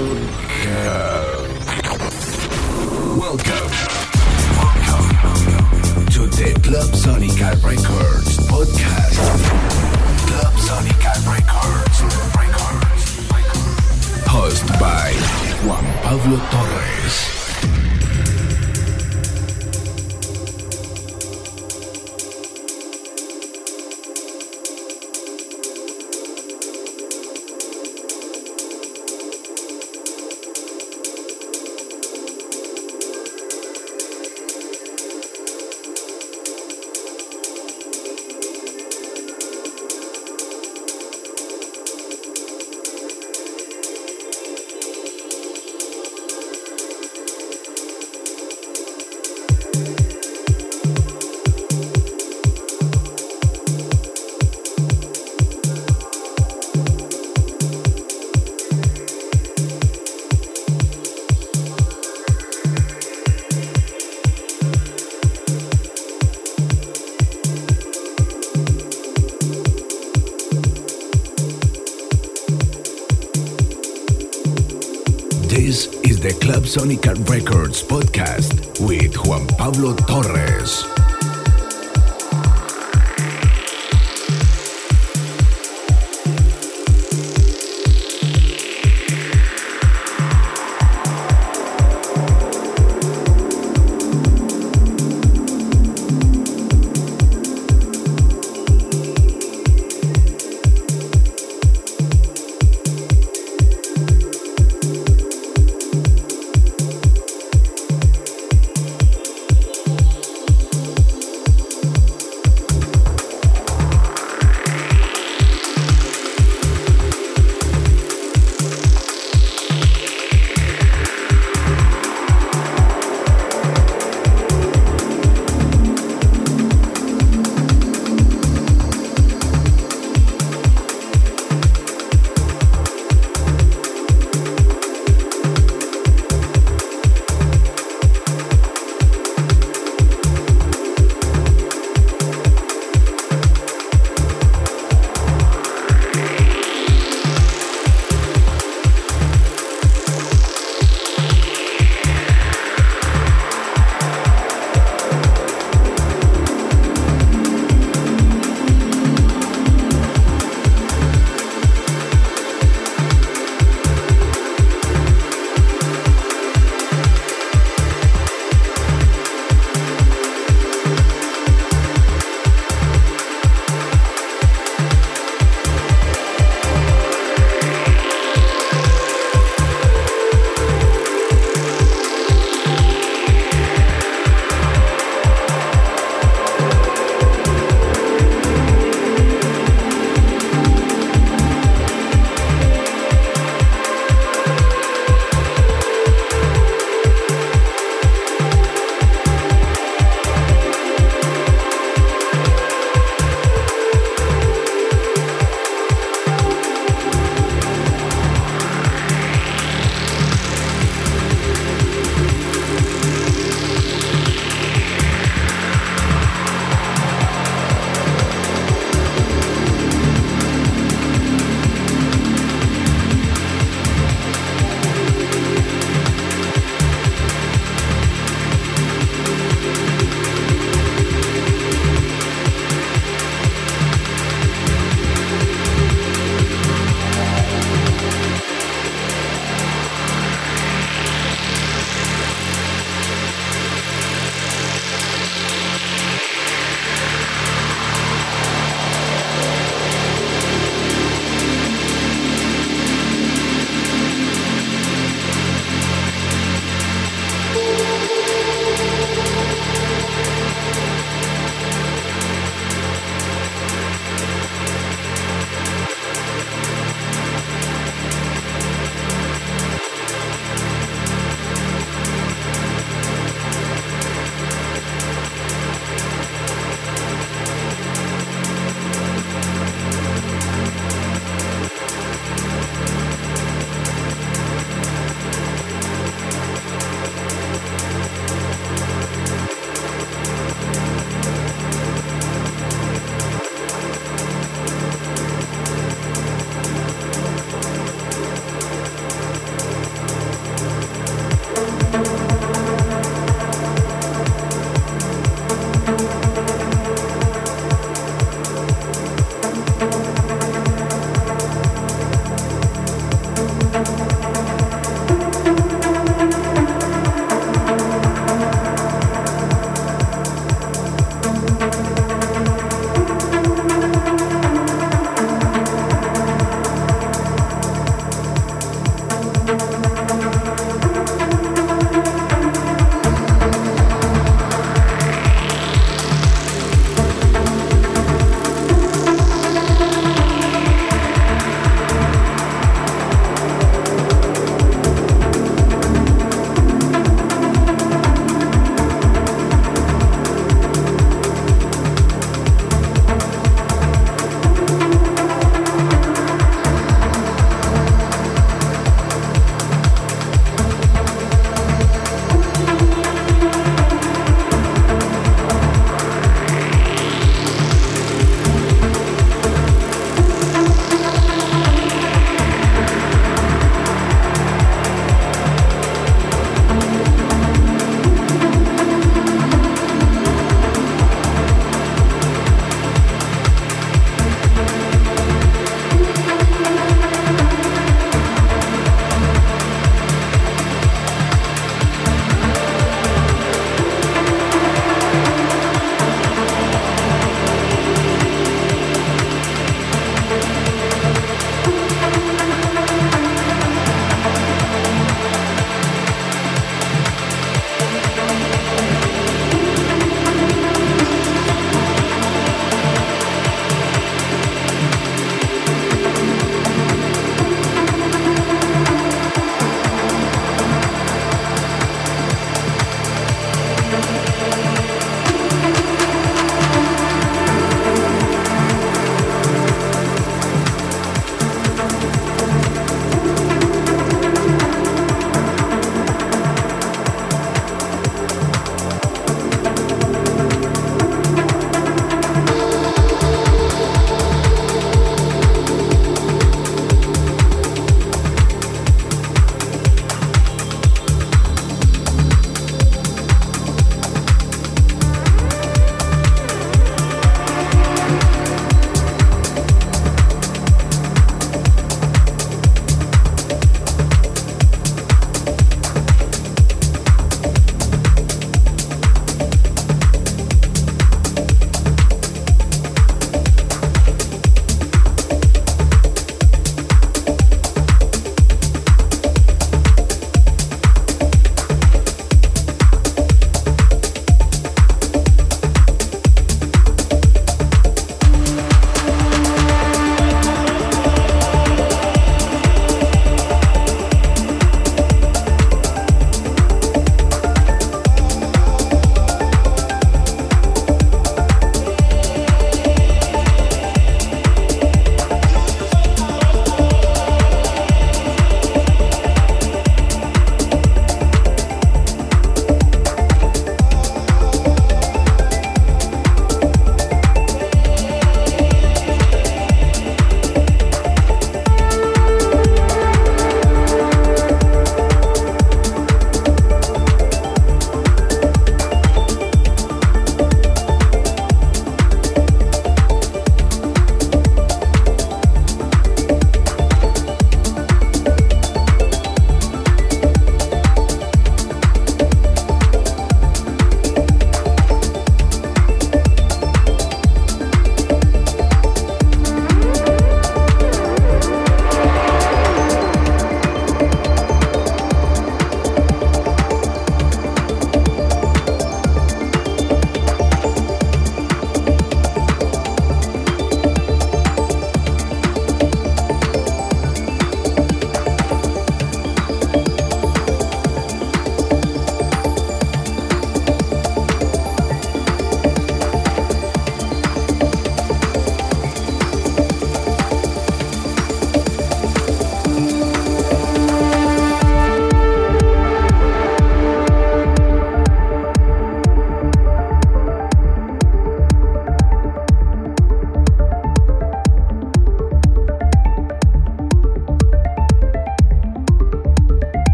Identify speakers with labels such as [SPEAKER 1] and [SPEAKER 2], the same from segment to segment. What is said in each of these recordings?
[SPEAKER 1] Welcome. Welcome to the Clubsonica Records podcast. Club Records. Records. Host by Juan Pablo Torrez. Is the Club Sonica Records podcast with Juan Pablo Torres.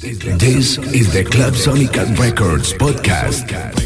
[SPEAKER 1] This is the Clubsonica Records podcast.